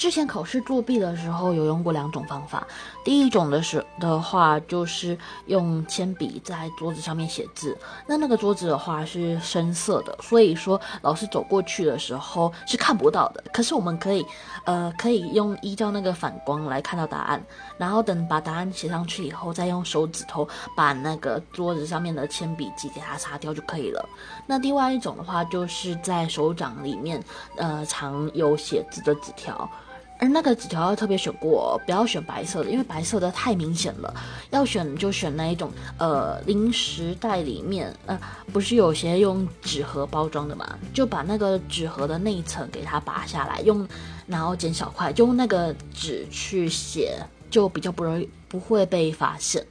之前考试作弊的时候有用过两种方法，第一种的是的话就是用铅笔在桌子上面写字，那那个桌子的话是深色的，所以说老师走过去的时候是看不到的。可是我们可以，呃，可以用依照那个反光来看到答案，然后等把答案写上去以后，再用手指头把那个桌子上面的铅笔记给它擦掉就可以了。那另外一种的话就是在手掌里面，呃，藏有写字的纸条。而那个纸条要特别选过，不要选白色的，因为白色的太明显了。要选就选那一种，呃，零食袋里面，呃，不是有些用纸盒包装的嘛，就把那个纸盒的内层给它拔下来，用，然后剪小块，就用那个纸去写，就比较不容易不会被发现。